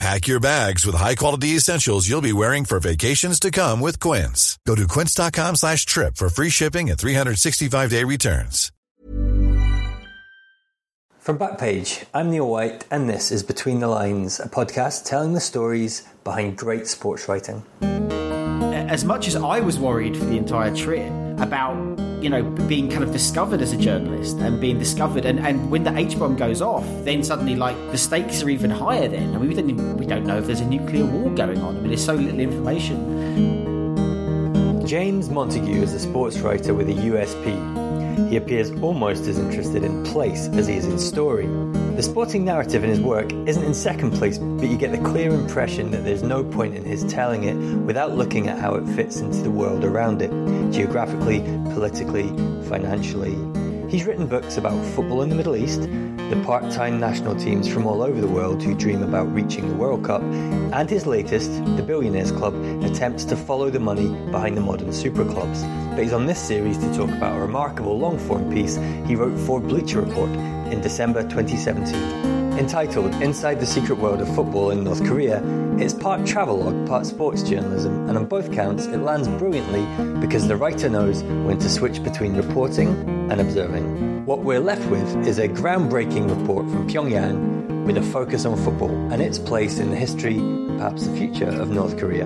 Pack your bags with high-quality essentials you'll be wearing for vacations to come with Quince. Go to quince.com slash trip for free shipping and 365-day returns. From Backpage, I'm Neil White, and this is Between the Lines, a podcast telling the stories behind great sports writing. As much as I was worried for the entire trip about, you know, being kind of discovered as a journalist and being discovered, and, and when the H bomb goes off, then suddenly like the stakes are even higher. Then I mean, we don't even, we don't know if there's a nuclear war going on. I mean, there's so little information. James Montague is a sports writer with a USP. He appears almost as interested in place as he is in story. The sporting narrative in his work isn't in second place, but you get the clear impression that there's no point in his telling it without looking at how it fits into the world around it, geographically, politically, financially. He's written books about football in the Middle East, the part time national teams from all over the world who dream about reaching the World Cup, and his latest, The Billionaires Club, attempts to follow the money behind the modern super clubs. But he's on this series to talk about a remarkable long form piece he wrote for Bleacher Report in December 2017. Entitled Inside the Secret World of Football in North Korea, it's part travelogue, part sports journalism, and on both counts, it lands brilliantly because the writer knows when to switch between reporting and observing. What we're left with is a groundbreaking report from Pyongyang with a focus on football and its place in the history, and perhaps the future, of North Korea.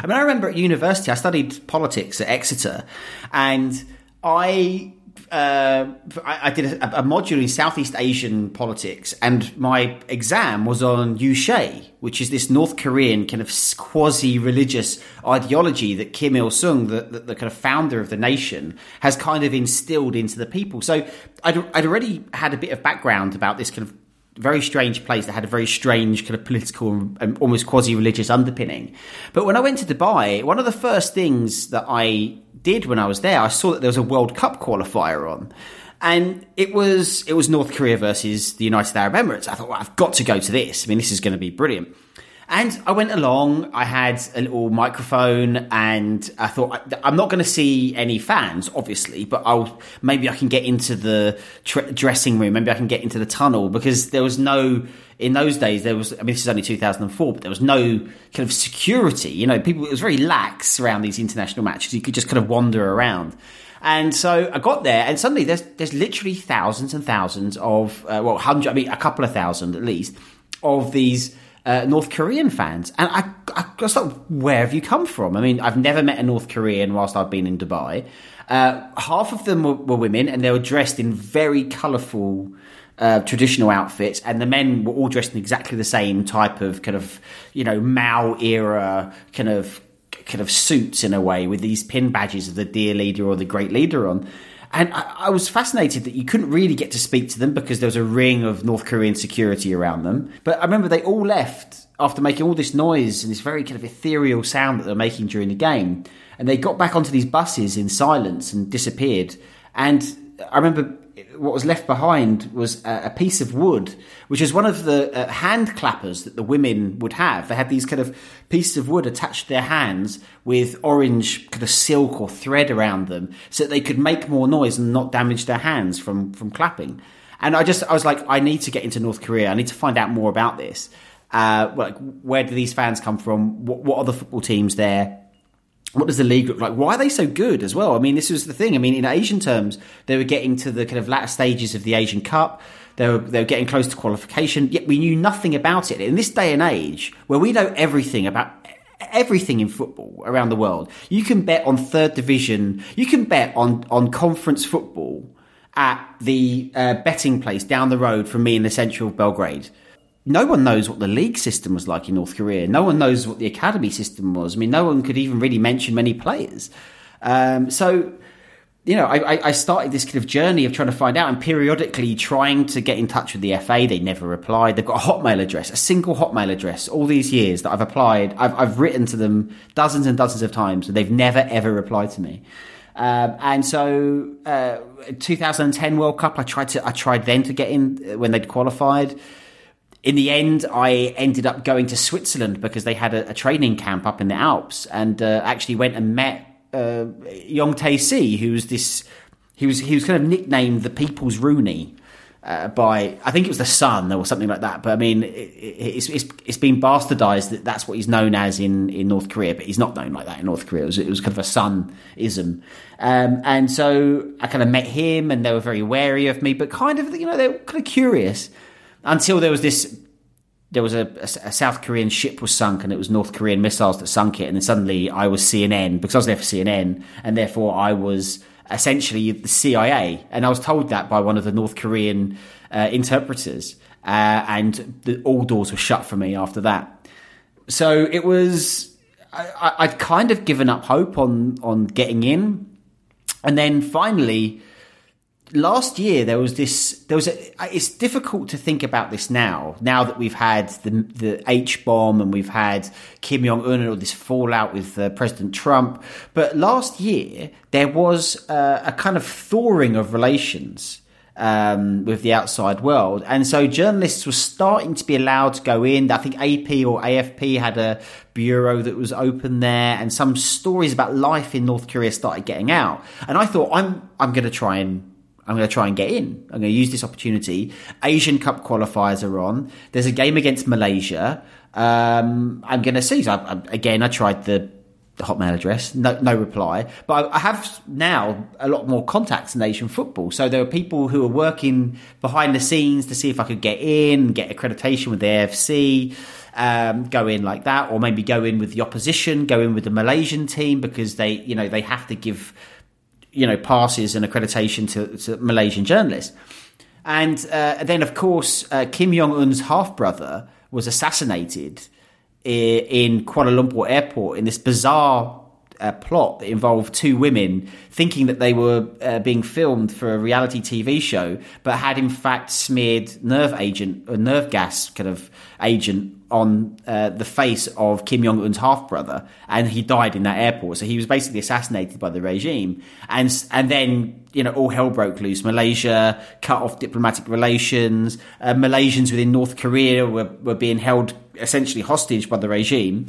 I mean, I remember at university, I studied politics at Exeter, and I uh, I, I, did a, a, module in Southeast Asian politics, and my exam was on Juche, which is this North Korean kind of quasi-religious ideology that Kim Il Sung, the, the, the, kind of founder of the nation, has kind of instilled into the people. So I'd, I'd already had a bit of background about this kind of very strange place that had a very strange kind of political and almost quasi-religious underpinning. But when I went to Dubai, one of the first things that I did when I was there, I saw that there was a World Cup qualifier on. And it was it was North Korea versus the United Arab Emirates. I thought, well, I've got to go to this. I mean, this is going to be brilliant. And I went along, I had a little microphone, and I thought, I'm not going to see any fans, obviously, but I'll, maybe I can get into the dressing room, maybe I can get into the tunnel, because there was no, in those days, there was, I mean, this is only 2004, but there was no kind of security. You know, people, it was very lax around these international matches. You could just kind of wander around. And so I got there, and suddenly there's there's literally thousands and thousands of uh, well, hundred, I mean, a couple of thousand at least of these uh, North Korean fans. And I, I was like, where have you come from? I mean, I've never met a North Korean whilst I've been in Dubai. Uh, half of them were, were, women, and they were dressed in very colourful. Uh, traditional outfits, and the men were all dressed in exactly the same type of kind of, you know, Mao era kind of kind of suits in a way with these pin badges of the dear leader or the great leader on. And I, I, was fascinated that you couldn't really get to speak to them because there was a ring of North Korean security around them. But I remember they all left after making all this noise and this very kind of ethereal sound that they were making during the game. And they got back onto these buses in silence and disappeared. And I remember what was left behind was a, piece of wood, which was one of the uh, hand clappers that the women would have. They had these kind of pieces of wood attached to their hands with orange kind of silk or thread around them, so that they could make more noise and not damage their hands from from clapping. And I just I was like, I need to get into North Korea. I need to find out more about this. Uh, like, where do these fans come from? What, what are the football teams there? What does the league look like? Why are they so good as well? I mean, this was the thing. I mean, in Asian terms, they were getting to the kind of latter stages of the Asian Cup. They were, they were getting close to qualification, yet we knew nothing about it. In this day and age, where we know everything about everything in football around the world, you can bet on third division, you can bet on, on conference football at the uh, betting place down the road from me in the central Belgrade no one knows what the league system was like in North Korea. No one knows what the academy system was. I mean, no one could even really mention many players. Um, so you know, I, I started this kind of journey of trying to find out and periodically trying to get in touch with the FA. They never replied. They've got a hotmail address, a single hotmail address, all these years that I've applied. I've, I've written to them dozens and dozens of times, and they've never, ever replied to me. Um, and so, uh, 2010 World Cup, I tried to, I tried then to get in uh, when they'd qualified. In the end, I ended up going to Switzerland because they had a, a training camp up in the Alps, and uh, actually went and met uh, Jong Tae-se, who's this, he was he was kind of nicknamed the People's Rooney. Uh, by I think it was the Sun or something like that. But I mean, it, it's, it's it's been bastardized that that's what he's known as in, in North Korea, but he's not known like that in North Korea. It was, it was kind of a Sun-ism. Um, and so I kind of met him, and they were very wary of me, but kind of you know they were kind of curious until there was this there was a, a, South Korean ship was sunk and it was North Korean missiles that sunk it. And then suddenly I was CNN because I was there for CNN and therefore I was essentially the CIA. And I was told that by one of the North Korean uh, interpreters. Uh, and the, all doors were shut for me after that. So it was, I, I'd kind of given up hope on, on getting in. And then finally, last year there was this there was a it's difficult to think about this now now that we've had the the H bomb and we've had Kim Jong Un and all this fallout with uh, President Trump but last year there was uh, a kind of thawing of relations um, with the outside world. And so journalists were starting to be allowed to go in. I think AP or AFP had a bureau that was open there, and some stories about life in North Korea started getting out. And I thought, I'm I'm going to try and I'm going to try and get in. I'm going to use this opportunity. Asian Cup qualifiers are on. There's a game against Malaysia. Um, I'm going to see. So I, I, again, I tried the, the, Hotmail address, no, no reply. But I, I, have now a lot more contacts in Asian football. So there are people who are working behind the scenes to see if I could get in, get accreditation with the AFC. Um, go in like that, or maybe go in with the opposition, go in with the Malaysian team because they, you know, they have to give you know passes and accreditation to, to Malaysian journalists. And uh, then, of course, uh, Kim Jong Un's half brother was assassinated in Kuala Lumpur airport in this bizarre uh, plot that involved two women thinking that they were uh, being filmed for a reality TV show, but had in fact smeared nerve agent or nerve gas kind of agent on uh, the face of Kim Jong Un's half brother, and he died in that airport. So he was basically assassinated by the regime, and and then you know all hell broke loose. Malaysia cut off diplomatic relations. Uh, Malaysians within North Korea were were being held essentially hostage by the regime.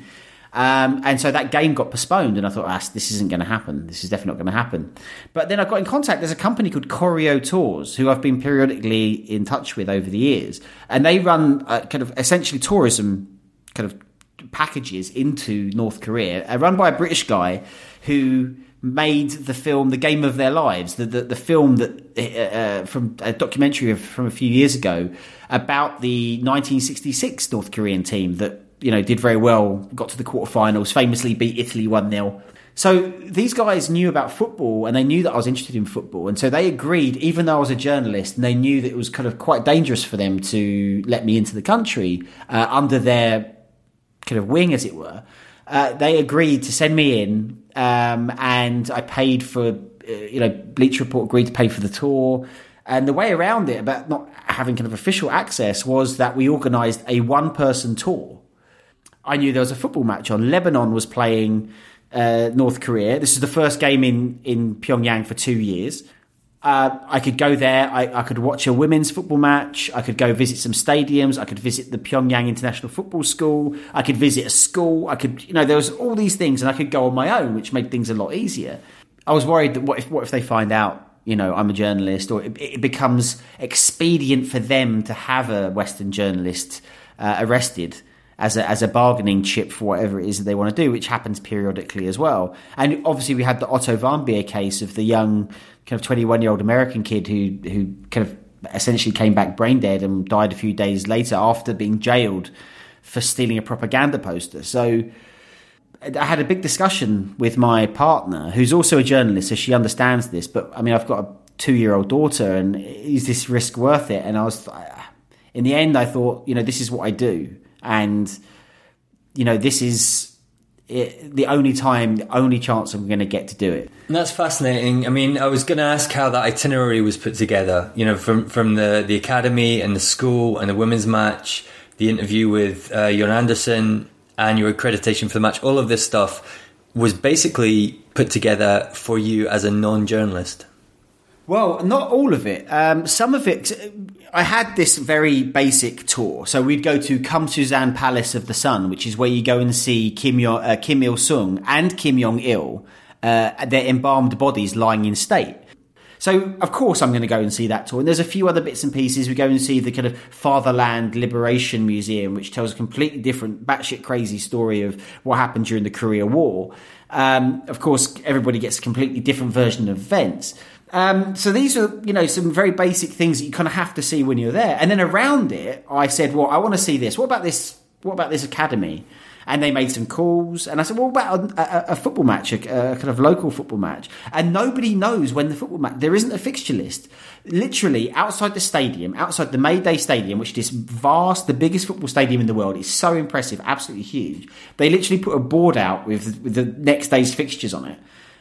Um, and so that game got postponed, and I thought, ah, this isn't going to happen. This is definitely not going to happen. But then I got in contact. There's a company called Koryo Tours, who I've been periodically in touch with over the years, and they run uh, kind of essentially tourism kind of packages into North Korea, uh, run by a British guy who made the film "The Game of Their Lives," the the, the film that uh, uh from a documentary of, from a few years ago about the 1966 North Korean team that you know, did very well, got to the quarterfinals, famously beat Italy 1 0. So these guys knew about football and they knew that I was interested in football. And so they agreed, even though I was a journalist, and they knew that it was kind of quite dangerous for them to let me into the country uh, under their kind of wing, as it were. Uh, they agreed to send me in, um, and I paid for, uh, you know, Bleacher Report agreed to pay for the tour. And the way around it, about not having kind of official access, was that we organised a one person tour I knew there was a football match on. Lebanon was playing uh, North Korea. This is the first game in, in Pyongyang for two years. Uh, I could go there. I, I, could watch a women's football match. I could go visit some stadiums. I could visit the Pyongyang International Football School. I could visit a school. I could, you know, there was all these things, and I could go on my own, which made things a lot easier. I was worried that what if what if they find out, you know, I'm a journalist, or it, it becomes expedient for them to have a Western journalist uh, arrested as a, as a bargaining chip for whatever it is that they want to do, which happens periodically as well. And obviously, we had the Otto Warmbier case of the young, kind of 21 year old American kid who, who kind of essentially came back brain dead and died a few days later after being jailed for stealing a propaganda poster. So, I had a big discussion with my partner, who's also a journalist, so she understands this. But I mean, I've got a two year old daughter, and is this risk worth it? And I was, in the end, I thought, you know, this is what I do and you know this is it, the only time, the only chance I'm going to get to do it. And that's fascinating. I mean, I was going to ask how that itinerary was put together. You know, from from the the academy and the school and the women's match, the interview with uh, Jorn Andersen, and your accreditation for the match. All of this stuff was basically put together for you as a non-journalist. Well, not all of it. Um, some of it, I had this very basic tour. So we'd go to Kumsusan Palace of the Sun, which is where you go and see Kim, Yo- uh, Kim Il Sung and Kim Jong Il, uh, their embalmed bodies lying in state. So, of course, I'm going to go and see that tour. And there's a few other bits and pieces. We go and see the kind of Fatherland Liberation Museum, which tells a completely different, batshit crazy story of what happened during the Korea War. Um, of course, everybody gets a completely different version of events. Um, so these are, you know, some very basic things that you kind of have to see when you're there. And then around it, I said, well, I want to see this. What about this? What about this academy? And they made some calls. And I said, well, what about a, a, a football match, a, a, kind of local football match? And nobody knows when the football match, there isn't a fixture list. Literally outside the stadium, outside the Mayday Stadium, which is vast, the biggest football stadium in the world. is so impressive, absolutely huge. They literally put a board out with, with the next day's fixtures on it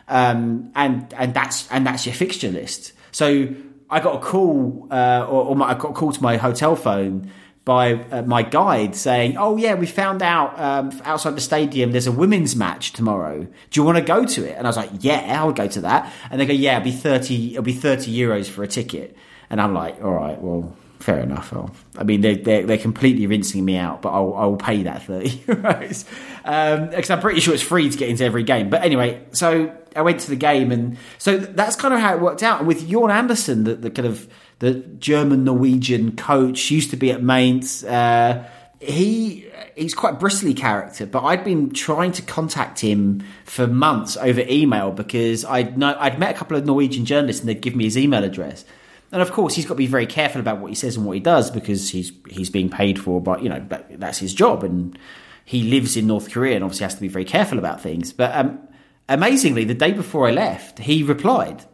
um, and and that's and that's your fixture list. So I got a call, uh, or, or my, I got a call to my hotel phone by uh, my guide saying, "Oh yeah, we found out um, outside the stadium there's a women's match tomorrow. Do you want to go to it?" And I was like, "Yeah, I'll go to that." And they go, "Yeah, it'll be thirty. It'll be thirty euros for a ticket." And I'm like, "All right, well." Fair enough. I'll, i mean, they're, they're, they're, completely rinsing me out, but I'll, I'll pay that 30 euros. Because um, I'm pretty sure it's free to get into every game. But anyway, so I went to the game, and so that's kind of how it worked out. And with Jorn Andersen, the, the kind of the German Norwegian coach, used to be at Mainz. Uh, he he's quite a bristly character, but I'd been trying to contact him for months over email because I'd know I'd met a couple of Norwegian journalists and they'd give me his email address. And of course, he's got to be very careful about what he says and what he does because he's he's being paid for, but you know that's his job, and he lives in North Korea and obviously has to be very careful about things. But um, amazingly, the day before I left, he replied,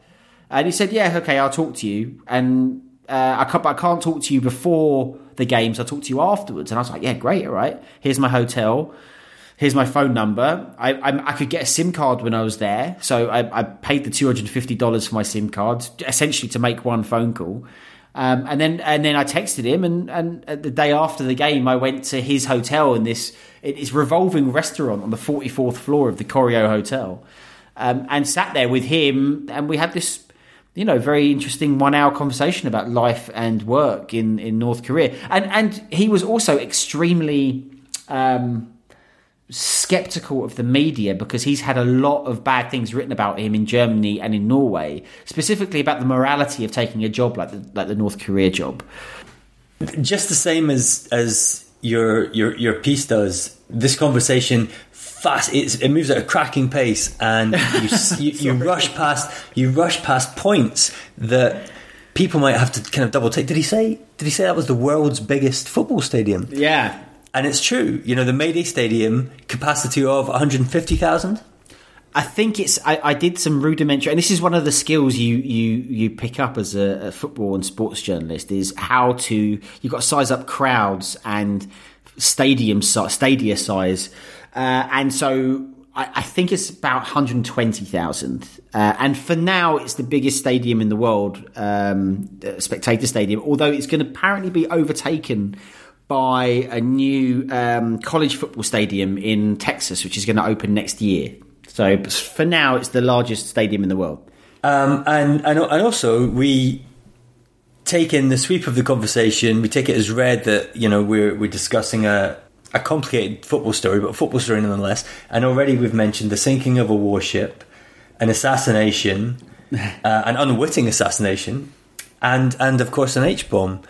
and he said, "Yeah, okay, I'll talk to you." And uh, I can't, I can't talk to you before the games. I'll talk to you afterwards. And I was like, "Yeah, great, all right. Here's my hotel." Here's my phone number. I, I, I, could get a SIM card when I was there, so I, I paid the two hundred and fifty dollars for my SIM card, essentially to make one phone call. Um, and then and then I texted him, and, and the day after the game, I went to his hotel in this it's revolving restaurant on the forty fourth floor of the Koryo Hotel, um, and sat there with him, and we had this. You know, very interesting one-hour conversation about life and work in, in North Korea, and and he was also extremely um, skeptical of the media because he's had a lot of bad things written about him in Germany and in Norway, specifically about the morality of taking a job like the, like the North Korea job. Just the same as as your your your piece does. This conversation fast it moves at a cracking pace, and you you, you rush past you rush past points that people might have to kind of double take. Did he say? Did he say that was the world's biggest football stadium? Yeah, and it's true. You know, the Mayday Stadium capacity of 150,000. I think it's. I, I, did some rudimentary, and this is one of the skills you you you pick up as a, a football and sports journalist is how to you've got to size up crowds and stadium size, stadia size, uh, and so I, I, think it's about 120,000. Uh, and for now, it's the biggest stadium in the world, um, spectator stadium. Although it's going to apparently be overtaken by a new um, college football stadium in Texas, which is going to open next year. So for now, it's the largest stadium in the world. Um, and, and and also we take in the sweep of the conversation. We take it as read that you know we're we're discussing a a complicated football story, but a football story nonetheless. And already we've mentioned the sinking of a warship, an assassination, uh, an unwitting assassination, and and of course an H bomb.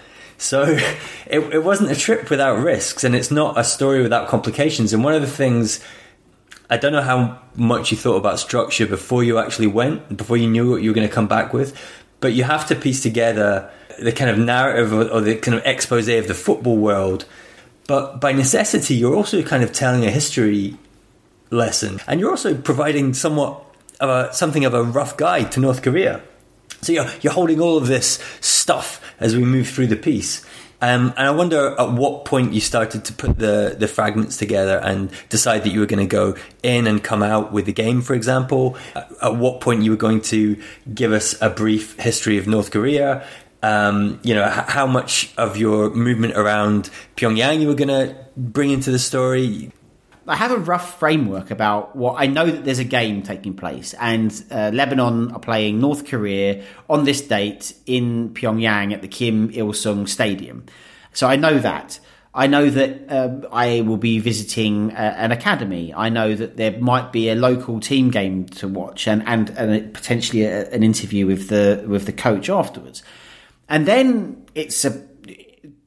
So it, it wasn't a trip without risks, and it's not a story without complications. And one of the things I don't know how much you thought about structure before you actually went, before you knew what you were going to come back with, but you have to piece together the kind of narrative or, the kind of expose of the football world. But by necessity, you're also kind of telling a history lesson, and you're also providing somewhat of a, something of a rough guide to North Korea. So you're, you're holding all of this stuff as we move through the piece. Um, and I wonder at what point you started to put the, the fragments together and decide that you were going to go in and come out with the game, for example. At what point you were going to give us a brief history of North Korea. Um, you know, how much of your movement around Pyongyang you were going to bring into the story. I have a rough framework about what I know that there's a game taking place, and uh, Lebanon are playing North Korea on this date in Pyongyang at the Kim Il Sung Stadium. So I know that. I know that um, I will be visiting uh, an academy. I know that there might be a local team game to watch, and and, and potentially a, an interview with the with the coach afterwards. And then it's a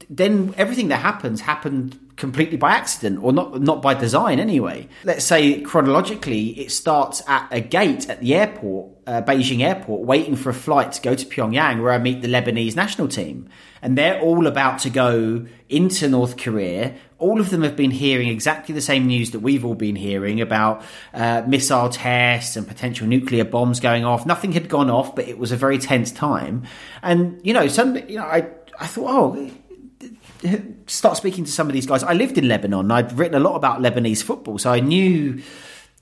then everything that happens happened completely by accident or not not by design anyway. Let's say chronologically, it starts at a gate at the airport, uh, Beijing airport, waiting for a flight to go to Pyongyang, where I meet the Lebanese national team, and they're all about to go into North Korea. All of them have been hearing exactly the same news that we've all been hearing about uh, missile tests and potential nuclear bombs going off. Nothing had gone off, but it was a very tense time, and you know, suddenly, you know, I I thought, oh start speaking to some of these guys. I lived in Lebanon. I'd written a lot about Lebanese football, so I knew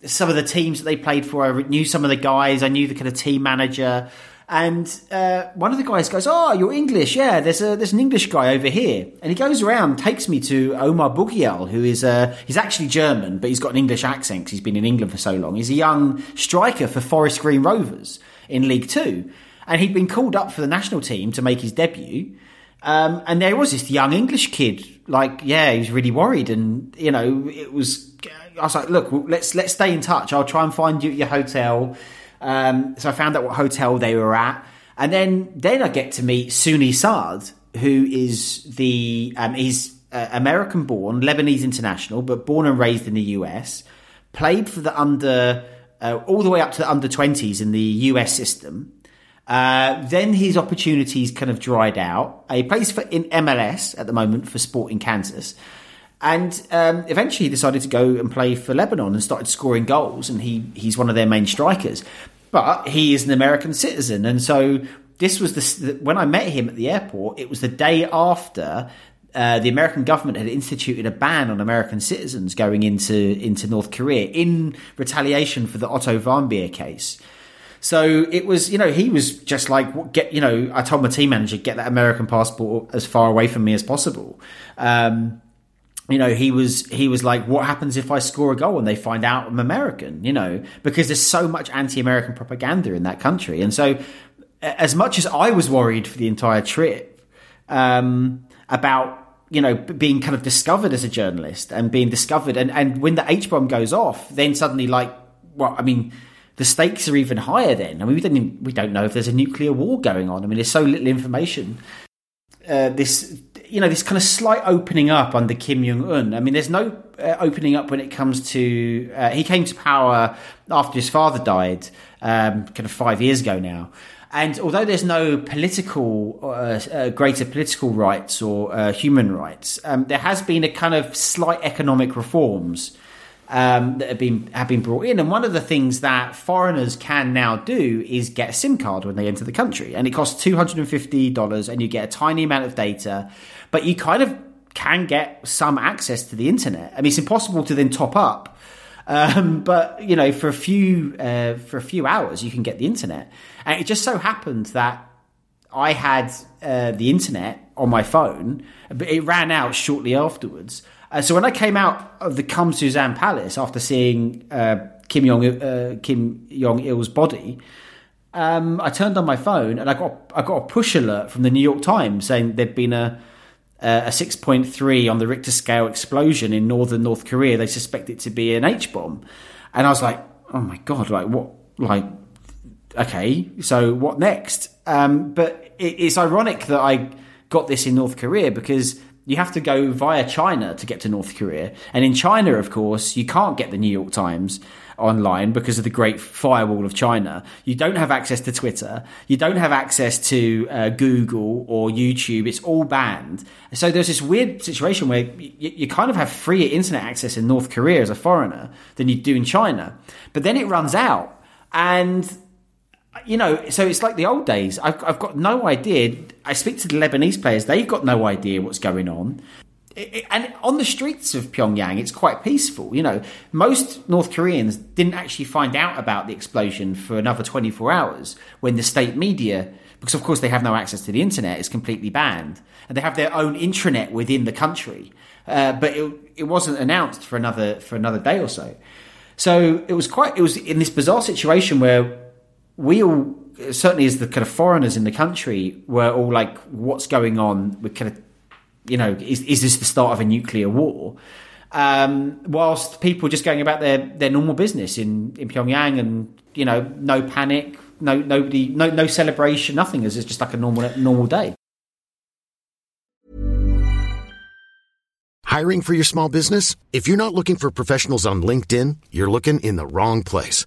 some of the teams that they played for. I knew some of the guys. I knew the kind of team manager. And uh, one of the guys goes, "Oh, you're English? Yeah, there's a there's an English guy over here." And he goes around, takes me to Omar Bugiel, who is uh, he's actually German, but he's got an English accent because he's been in England for so long. He's a young striker for Forest Green Rovers in League Two, and he'd been called up for the national team to make his debut. Um, and there was this young English kid, like, yeah, he was really worried, and you know, it was. I was like, look, let's let's stay in touch. I'll try and find you at your hotel. Um, so I found out what hotel they were at, and then then I get to meet Soony Saad, who is the um, he's uh, American born, Lebanese international, but born and raised in the US. Played for the under uh, all the way up to the under twenties in the US system. Uh, then his opportunities kind of dried out. he plays for in MLS at the moment for Sporting Kansas. And um, eventually he decided to go and play for Lebanon and started scoring goals. And he, he's one of their main strikers. But he is an American citizen. And so this was the, when I met him at the airport, it was the day after uh, the American government had instituted a ban on American citizens going into into North Korea in retaliation for the Otto Warmbier case. So it was, you know, he was just like, get, you know, I told my team manager, get that American passport as far away from me as possible. Um, you know, he was he was like, what happens if I score a goal and they find out I'm American? You know, because there's so much anti-American propaganda in that country, and so as much as I was worried for the entire trip um, about you know being kind of discovered as a journalist and being discovered, and and when the H bomb goes off, then suddenly like, well, I mean the stakes are even higher then. I mean, we don't even, we don't know if there's a nuclear war going on. I mean, there's so little information. Uh, this you know this kind of slight opening up under Kim Jong Un. I mean, there's no uh, opening up when it comes to uh, he came to power after his father died, um, kind of five years ago now. And although there's no political, uh, uh, greater political rights or uh, human rights, um, there has been a kind of slight economic reforms um, that have been have been brought in. And one of the things that foreigners can now do is get a SIM card when they enter the country, and it costs two hundred and fifty dollars, and you get a tiny amount of data, but you kind of can get some access to the internet. I mean, it's impossible to then top up. Um, but you know, for a few uh, for a few hours, you can get the internet, and it just so happened that I had uh, the internet on my phone, but it ran out shortly afterwards. Uh, so when I came out of the Kumsusan Palace after seeing uh, Kim Jong uh, Kim Jong Il's body, um, I turned on my phone and I got I got a push alert from the New York Times saying there'd been a a 6.3 on the Richter scale explosion in northern North Korea. They suspect it to be an H bomb, and I was like, oh my god, like what, like okay, so what next? Um, but it, it's ironic that I got this in North Korea because you have to go via China to get to North Korea. And in China, of course, you can't get the New York Times online because of the great firewall of China. You don't have access to Twitter. You don't have access to uh, Google or YouTube. It's all banned. So there's this weird situation where you, you kind of have freer internet access in North Korea as a foreigner than you do in China. But then it runs out. And you know, so it's like the old days. I've, I've got no idea. I speak to the Lebanese players; they've got no idea what's going on. It, it, and on the streets of Pyongyang, it's quite peaceful. You know, most North Koreans didn't actually find out about the explosion for another 24 hours when the state media, because of course they have no access to the internet, is completely banned, and they have their own intranet within the country. Uh, but it, it wasn't announced for another for another day or so. So it was quite. It was in this bizarre situation where we all, certainly as the kind of foreigners in the country, were all like, "What's going on?" We kind of, you know, is is this the start of a nuclear war? Um, whilst people just going about their, their normal business in, in Pyongyang and you know no panic, no nobody, no no celebration, nothing. It's just like a normal normal day. Hiring for your small business? If you're not looking for professionals on LinkedIn, you're looking in the wrong place.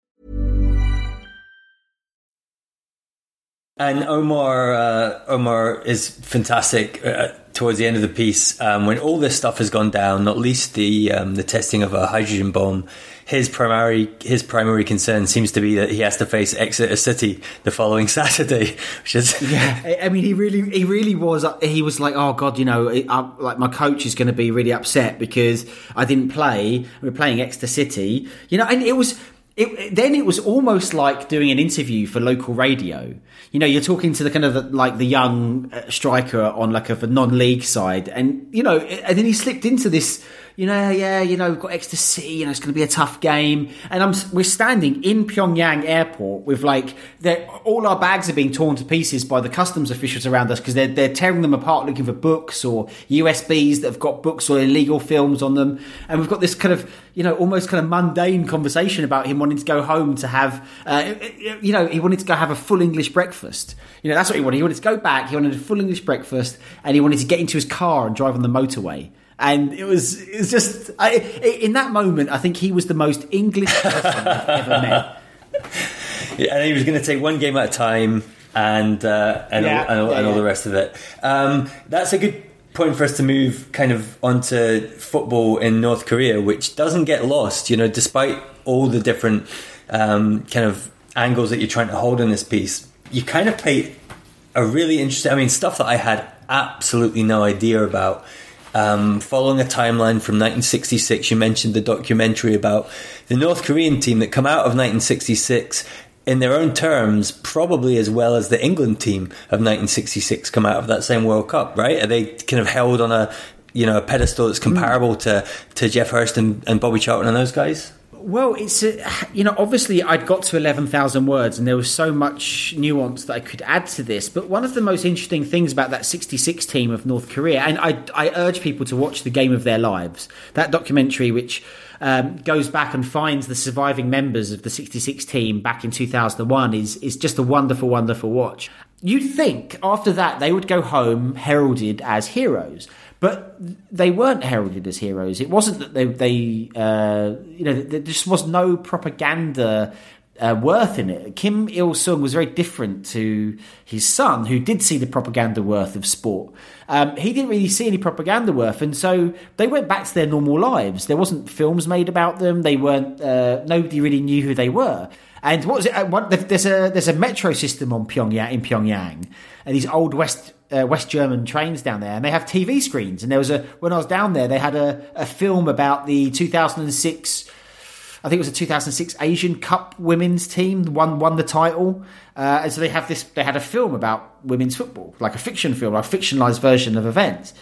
And Omar, uh, Omar is fantastic uh, towards the end of the piece um, when all this stuff has gone down, not least the um, the testing of a hydrogen bomb. His primary his primary concern seems to be that he has to face Exeter City the following Saturday, which is yeah. I mean, he really he really was. He was like, oh god, you know, I, like my coach is going to be really upset because I didn't play. We're playing Exeter City, you know, and it was it, then it was almost like doing an interview for local radio. You know, you're talking to the kind of the, like the young uh, striker on like a, non-league side, and you know, and then he slipped into this you know, yeah, you know, we've got C, you know, it's going to be a tough game. And I'm, we're standing in Pyongyang airport with like, all our bags are being torn to pieces by the customs officials around us because they're, they're tearing them apart looking for books or USBs that have got books or illegal films on them. And we've got this kind of, you know, almost kind of mundane conversation about him wanting to go home to have, uh, you know, he wanted to go have a full English breakfast. You know, that's what he wanted. He wanted to go back, he wanted a full English breakfast, and he wanted to get into his car and drive on the motorway and it was it was just I, in that moment I think he was the most English person I've ever met. Yeah, and he was going to take one game at a time and uh, and, yeah, all, and, all, yeah, and all the rest of it. Um, that's a good point for us to move kind of onto football in North Korea, which doesn't get lost. You know, despite all the different um, kind of angles that you're trying to hold in this piece, you kind of paint a really interesting. I mean, stuff that I had absolutely no idea about um, following a timeline from 1966, you mentioned the documentary about the North Korean team that come out of 1966 in their own terms, probably as well as the England team of 1966 come out of that same World Cup, right? Are they kind of held on a you know a pedestal that's comparable to to Geoff Hurst and, and Bobby Charlton and those guys? Well, it's a, you know obviously I'd got to eleven thousand words, and there was so much nuance that I could add to this. But one of the most interesting things about that '66 team of North Korea, and I, I urge people to watch the game of their lives, that documentary, which um, goes back and finds the surviving members of the '66 team back in 2001, is is just a wonderful, wonderful watch. You'd think after that they would go home heralded as heroes. But they weren't heralded as heroes. It wasn't that they, they uh, you know, there just was no propaganda uh, worth in it. Kim Il sung was very different to his son, who did see the propaganda worth of sport. Um, he didn't really see any propaganda worth, and so they went back to their normal lives. There wasn't films made about them. They weren't. Uh, nobody really knew who they were. And what was it? Uh, there's a there's a metro system on Pyongyang in Pyongyang, and these old West uh, West German trains down there, and they have TV screens. And there was a when I was down there, they had a, a film about the 2006. I think it was a 2006 Asian Cup women's team won won the title, uh, and so they have this. They had a film about women's football, like a fiction film, like a fictionalized version of events.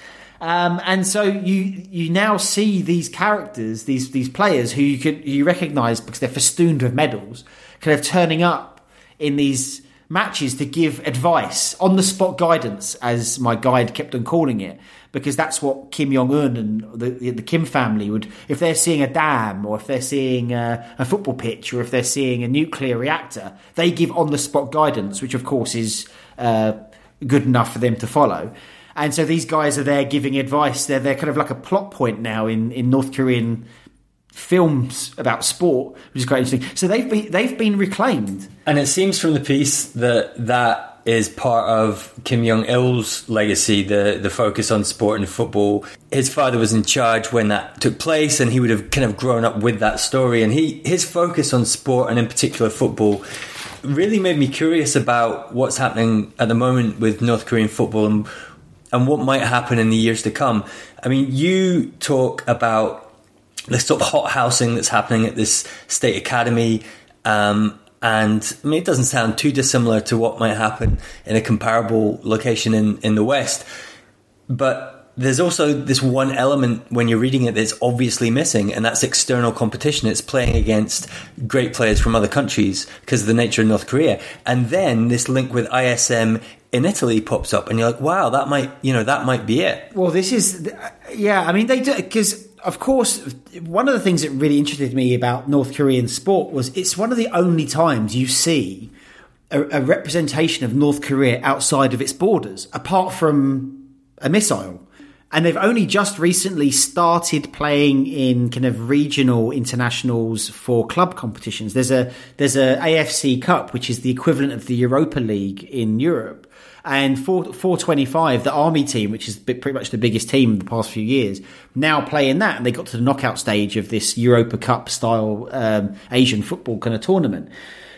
Um, and so you you now see these characters, these these players who you could you recognise because they're festooned with medals, kind of turning up in these matches to give advice on the spot guidance, as my guide kept on calling it, because that's what Kim Jong Un and the, the Kim family would, if they're seeing a dam or if they're seeing a, a football pitch or if they're seeing a nuclear reactor, they give on the spot guidance, which of course is uh, good enough for them to follow. And so these guys are there giving advice. They're they're kind of like a plot point now in, in North Korean films about sport, which is quite interesting. So they've been they've been reclaimed. And it seems from the piece that that is part of Kim Jong Il's legacy, the the focus on sport and football. His father was in charge when that took place, and he would have kind of grown up with that story. And he his focus on sport and in particular football really made me curious about what's happening at the moment with North Korean football and and what might happen in the years to come. I mean, you talk about the sort of hot housing that's happening at this state academy. Um, and I mean, it doesn't sound too dissimilar to what might happen in a comparable location in, in the West. But there's also this one element when you're reading it that's obviously missing, and that's external competition. It's playing against great players from other countries because of the nature of North Korea. And then this link with ISM in Italy pops up, and you're like, wow, that might, you know, that might be it. Well, this is, yeah, I mean, they do, because of course, one of the things that really interested me about North Korean sport was it's one of the only times you see a, a representation of North Korea outside of its borders, apart from a missile. And they've only just recently started playing in kind of regional internationals for club competitions. There's a there's a AFC Cup, which is the equivalent of the Europa League in Europe, and 4, 425, the Army team, which is pretty much the biggest team in the past few years, now play in that. And they got to the knockout stage of this Europa Cup style um, Asian football kind of tournament.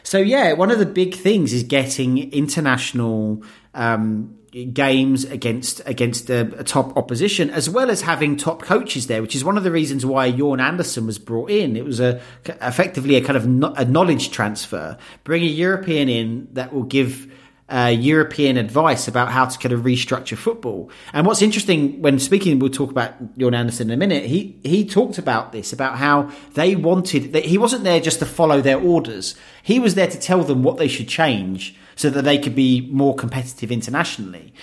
So, yeah, one of the big things is getting international um, games against against a, a, top opposition, as well as having top coaches there, which is one of the reasons why Jorn Andersen was brought in. It was a effectively a kind of no, a knowledge transfer. Bring a European in that will give uh, European advice about how to kind of restructure football. And what's interesting when speaking, we'll talk about Jorn Andersen in a minute. He he talked about this about how they wanted. That he wasn't there just to follow their orders. He was there to tell them what they should change so that they could be more competitive internationally.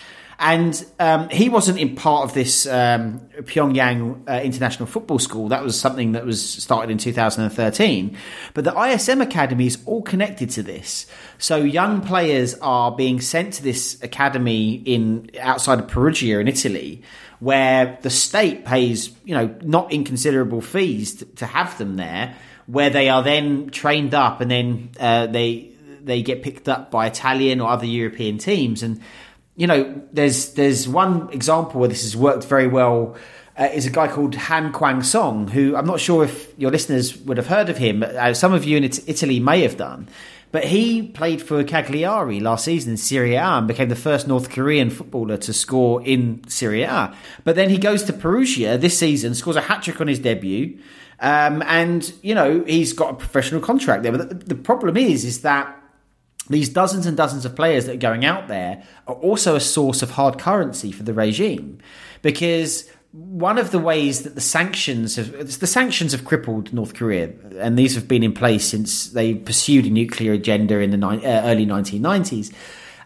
And um, he wasn't in part of this um, Pyongyang uh, International Football School. That was something that was started in 2013. But the ISM Academy is all connected to this. So young players are being sent to this academy in outside of Perugia in Italy, where the state pays you know not inconsiderable fees to, to have them there, where they are then trained up and then uh, they they get picked up by Italian or other European teams and you know, there's there's one example where this has worked very well. Uh, is a guy called Han Kwang Song, who I'm not sure if your listeners would have heard of him. Uh, some of you in Italy may have done. But he played for Cagliari last season in Serie A and became the first North Korean footballer to score in Serie A. But then he goes to Perugia this season, scores a hat trick on his debut, um, and you know he's got a professional contract there. But the, the problem is, is that these dozens and dozens of players that are going out there are also a source of hard currency for the regime because one of the ways that the sanctions have the sanctions have crippled North Korea, and these have been in place since they pursued a nuclear agenda in the ni- uh, early 1990s.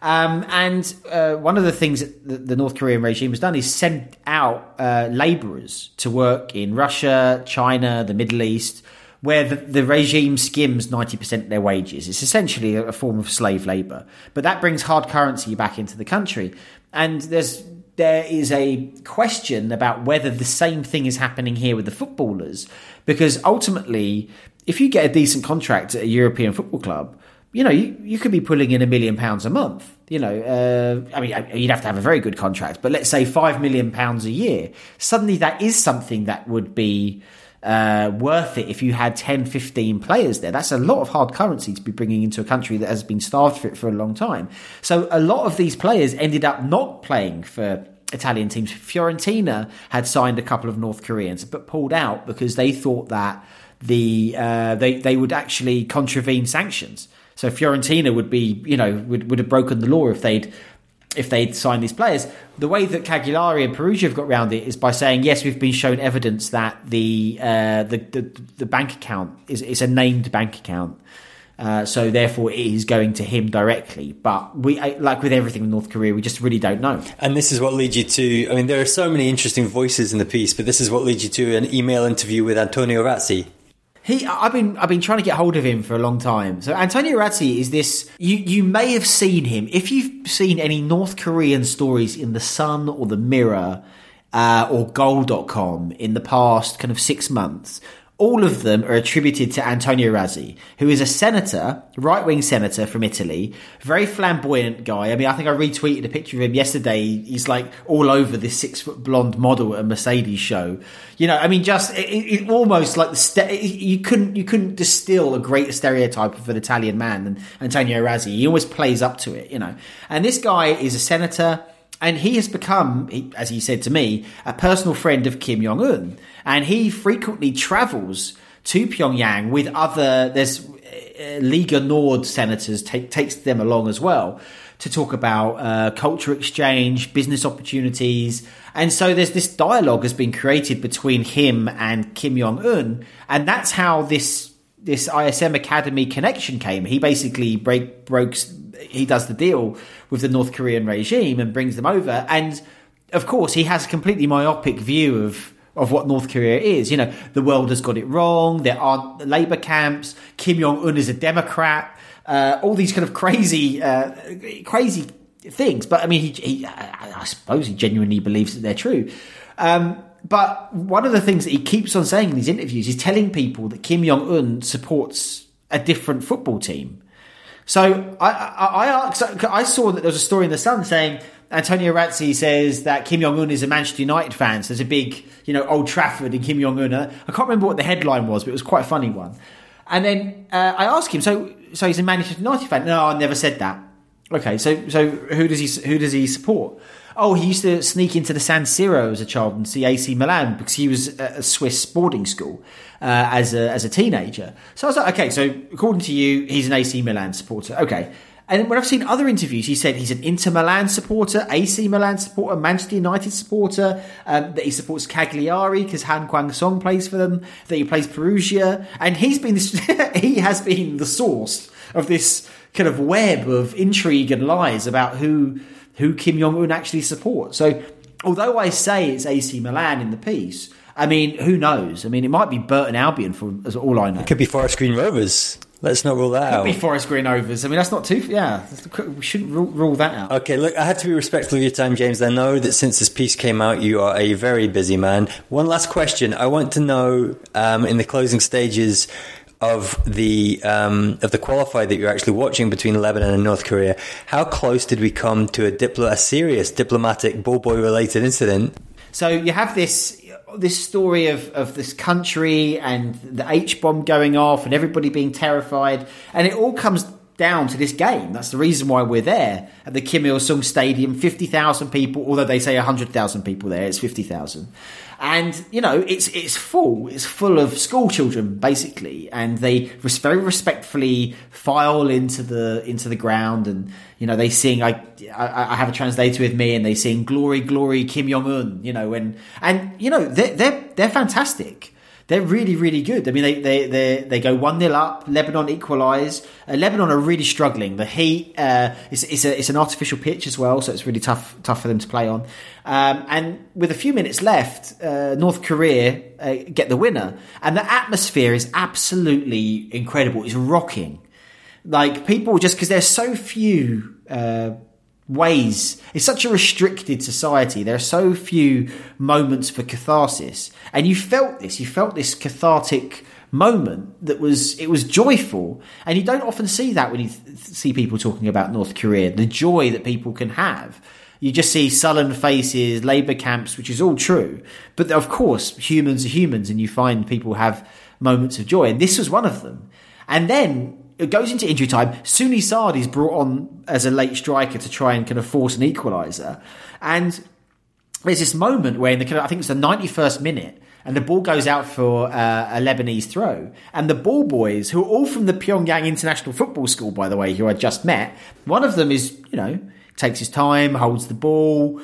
Um, and uh, one of the things that the, North Korean regime has done is send out uh, laborers to work in Russia, China, the Middle East, where the, the regime skims 90% of their wages. It's essentially a, form of slave labor. But that brings hard currency back into the country. And there's there is a question about whether the same thing is happening here with the footballers. Because ultimately, if you get a decent contract at a European football club, you know, you, you could be pulling in a million pounds a month. You know, uh, I mean, you'd have to have a very good contract, but let's say five million pounds a year. Suddenly, that is something that would be uh, worth it if you had 10, 15 players there. That's a lot of hard currency to be bringing into a country that has been starved for it for a long time. So a lot of these players ended up not playing for Italian teams. Fiorentina had signed a couple of North Koreans, but pulled out because they thought that the uh, they they would actually contravene sanctions. So Fiorentina would be, you know, would, would have broken the law if they'd if they'd signed these players. The way that Cagliari and Perugia have got around it is by saying, yes, we've been shown evidence that the uh, the, the, the bank account is is a named bank account. Uh, so therefore, it is going to him directly. But we, like with everything in North Korea, we just really don't know. And this is what leads you to. I mean, there are so many interesting voices in the piece, but this is what leads you to an email interview with Antonio Razzi. He, I've been, I've been trying to get hold of him for a long time. So Antonio Razzi is this. You, you may have seen him if you've seen any North Korean stories in the Sun or the Mirror uh, or Goal.com in the past kind of six months all of them are attributed to Antonio Razzi, who is a senator, right wing senator from Italy, very flamboyant guy. I mean, I think I retweeted a picture of him yesterday. He's like all over this six foot blonde model at a Mercedes show. You know, I mean, just it, it almost like the you couldn't you couldn't distill a greater stereotype of an Italian man than Antonio Razzi. He always plays up to it, you know. And this guy is a senator and he has become, as he said to me, a personal friend of Kim Jong Un and he frequently travels to Pyongyang with other. There's uh, Lega Nord senators take, takes them along as well to talk about uh, culture exchange, business opportunities, and so there's this dialogue has been created between him and Kim Jong Un, and that's how this this ISM Academy connection came. He basically break broke he does the deal with the North Korean regime and brings them over, and of course he has a completely myopic view of of what North Korea is. You know, the world has got it wrong. There aren't labor camps. Kim Jong Un is a Democrat. Uh, all these kind of crazy, uh, crazy things. But I mean, he, he, I suppose he genuinely believes that they're true. Um, but one of the things that he keeps on saying in these interviews is telling people that Kim Jong Un supports a different football team. So I, I, I, I saw that there was a story in the Sun saying Antonio Razzi says that Kim Jong Un is a Manchester United fan. So there's a big, you know, Old Trafford and Kim Jong Un. I can't remember what the headline was, but it was quite a funny one. And then uh, I asked him, so so he's a Manchester United fan? No, I never said that. Okay, so so who does he who does he support? Oh, he used to sneak into the San Siro as a child and see AC Milan because he was at a Swiss boarding school uh, as a as a teenager. So I was like, okay, so according to you, he's an AC Milan supporter. Okay. And when I've seen other interviews, he said he's an Inter Milan supporter, AC Milan supporter, Manchester United supporter, um, that he supports Cagliari because Han Kwang Song plays for them, that he plays Perugia, and he's been he has been the source of this kind of web of intrigue and lies about who who Kim Jong Un actually supports. So, although I say it's AC Milan in the piece, I mean, who knows? I mean, it might be Burton Albion for as all I know. It could be Forest Green Rovers. Let's not rule that Could out. Could be Forest Green Rovers. I mean, that's not too. Yeah, we shouldn't rule, rule that out. Okay, look, I have to be respectful of your time, James. I know that since this piece came out, you are a very busy man. One last question. I want to know um, in the closing stages of the um, of the qualifier that you're actually watching between Lebanon and North Korea, how close did we come to a, diplo- a serious diplomatic ball related incident? So you have this this story of, of this country and the H bomb going off and everybody being terrified, and it all comes down to this game. That's the reason why we're there at the Kim Il Sung Stadium. Fifty thousand people, although they say hundred thousand people there, it's fifty thousand. And you know, it's it's full. It's full of school children basically, and they very respectfully file into the into the ground, and you know they sing. I I, I have a translator with me, and they sing "Glory, Glory, Kim Jong Un." You know, and and you know they're they're they're fantastic they're really, really good. I mean, they they they, they go one 0 up. Lebanon equalise. Uh, Lebanon are really struggling. The heat. Uh, it's it's, a, it's an artificial pitch as well, so it's really tough tough for them to play on. Um, and with a few minutes left, uh, North Korea uh, get the winner, and the atmosphere is absolutely incredible. It's rocking. Like people just because there's so few uh, ways. It's such a restricted society. There are so few moments for catharsis. And you felt this, you felt this cathartic moment that was, it was joyful. And you don't often see that when you th- see people talking about North Korea, the joy that people can have. You just see sullen faces, labour camps, which is all true. But of course, humans are humans and you find people have moments of joy. And this was one of them. And then it goes into injury time. Soony Saad is brought on as a late striker to try and kind of force an equaliser. And there's this moment where in the I think it's the 91st minute, and the ball goes out for uh, a Lebanese throw. And the ball boys, who are all from the Pyongyang International Football School, by the way, who I just met, one of them is, you know, takes his time, holds the ball,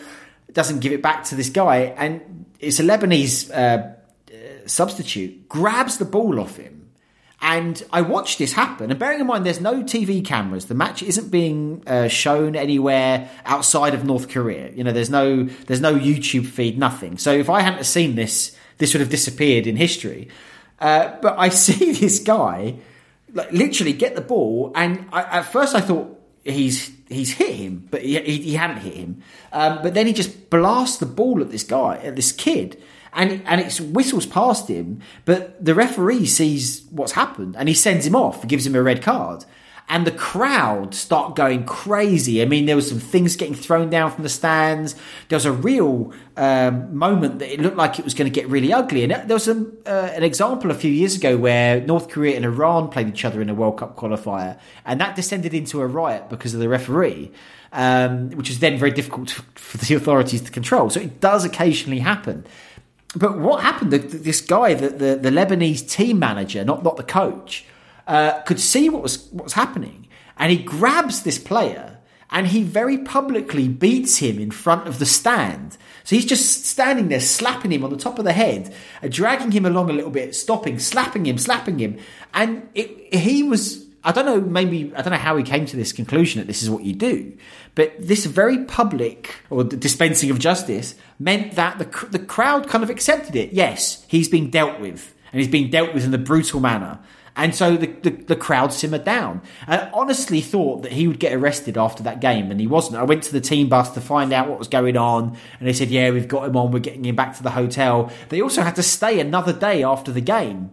doesn't give it back to this guy, and it's a Lebanese uh, substitute, grabs the ball off him and I watched this happen. And bearing in mind, there's no TV cameras. The match isn't being uh, shown anywhere outside of North Korea. You know, there's no there's no YouTube feed, nothing. So if I hadn't seen this, this would have disappeared in history. Uh, but I see this guy like literally get the ball, and I, at first I thought he's he's hit him, but he, he, he hadn't hit him. Um, but then he just blasts the ball at this guy, at this kid, and and it whistles past him. But the referee sees what's happened, and he sends him off, gives him a red card and the crowd start going crazy. I mean, there was some things getting thrown down from the stands. There was a real um, moment that it looked like it was going to get really ugly. And there was uh, an example a few years ago where North Korea and Iran played each other in a World Cup qualifier, and that descended into a riot because of the referee. Um, which is then very difficult for the authorities to control. So it does occasionally happen. But what happened? This guy, the, the, the Lebanese team manager, not not the coach, uh, could see what was what was happening, and he grabs this player and he very publicly beats him in front of the stand. So he's just standing there, slapping him on the top of the head, uh, dragging him along a little bit, stopping, slapping him, slapping him, and it, he was. I don't know, maybe, I don't know how he came to this conclusion that this is what you do, but this very public or dispensing of justice meant that the, the crowd kind of accepted it. Yes, he's being dealt with, and he's being dealt with in a brutal manner. And so the, the, the, crowd simmered down. I honestly thought that he would get arrested after that game, and he wasn't. I went to the team bus to find out what was going on, and they said, Yeah, we've got him on, we're getting him back to the hotel. They also had to stay another day after the game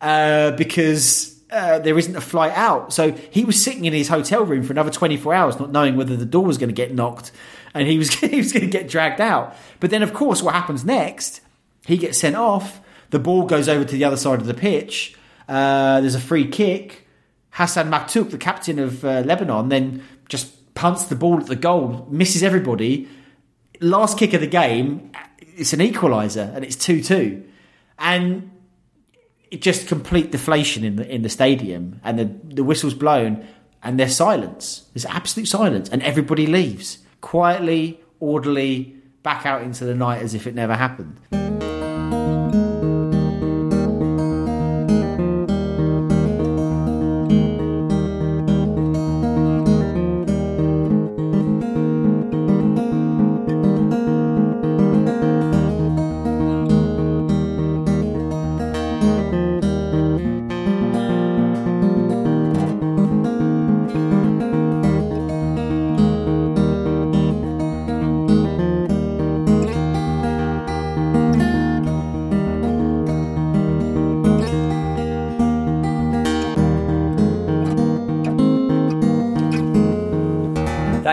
uh, because uh, there isn't a flight out. So he was sitting in his hotel room for another 24 hours, not knowing whether the door was going to get knocked, and he was, he was going to get dragged out. But then, of course, what happens next? He gets sent off, the ball goes over to the other side of the pitch uh, there's a free kick. Hassan Maatouk, the captain of uh, Lebanon, then just punts the ball at the goal, misses everybody. Last kick of the game, it's an equaliser, and it's two-two, and it just complete deflation in the in the stadium, and the the whistle's blown, and there's silence. There's absolute silence, and everybody leaves quietly, orderly, back out into the night as if it never happened.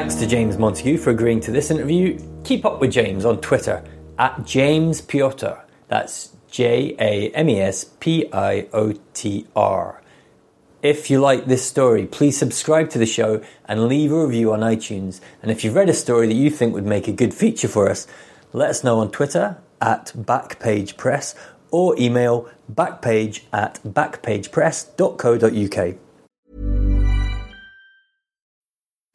Thanks to James Montague for agreeing to this interview. Keep up with James on Twitter at James Piotr. That's J A M E S P I O T R. If you like this story, please subscribe to the show and leave a review on iTunes. And if you've read a story that you think would make a good feature for us, let us know on Twitter at backpagepress or email backpage at backpagepress.co.uk.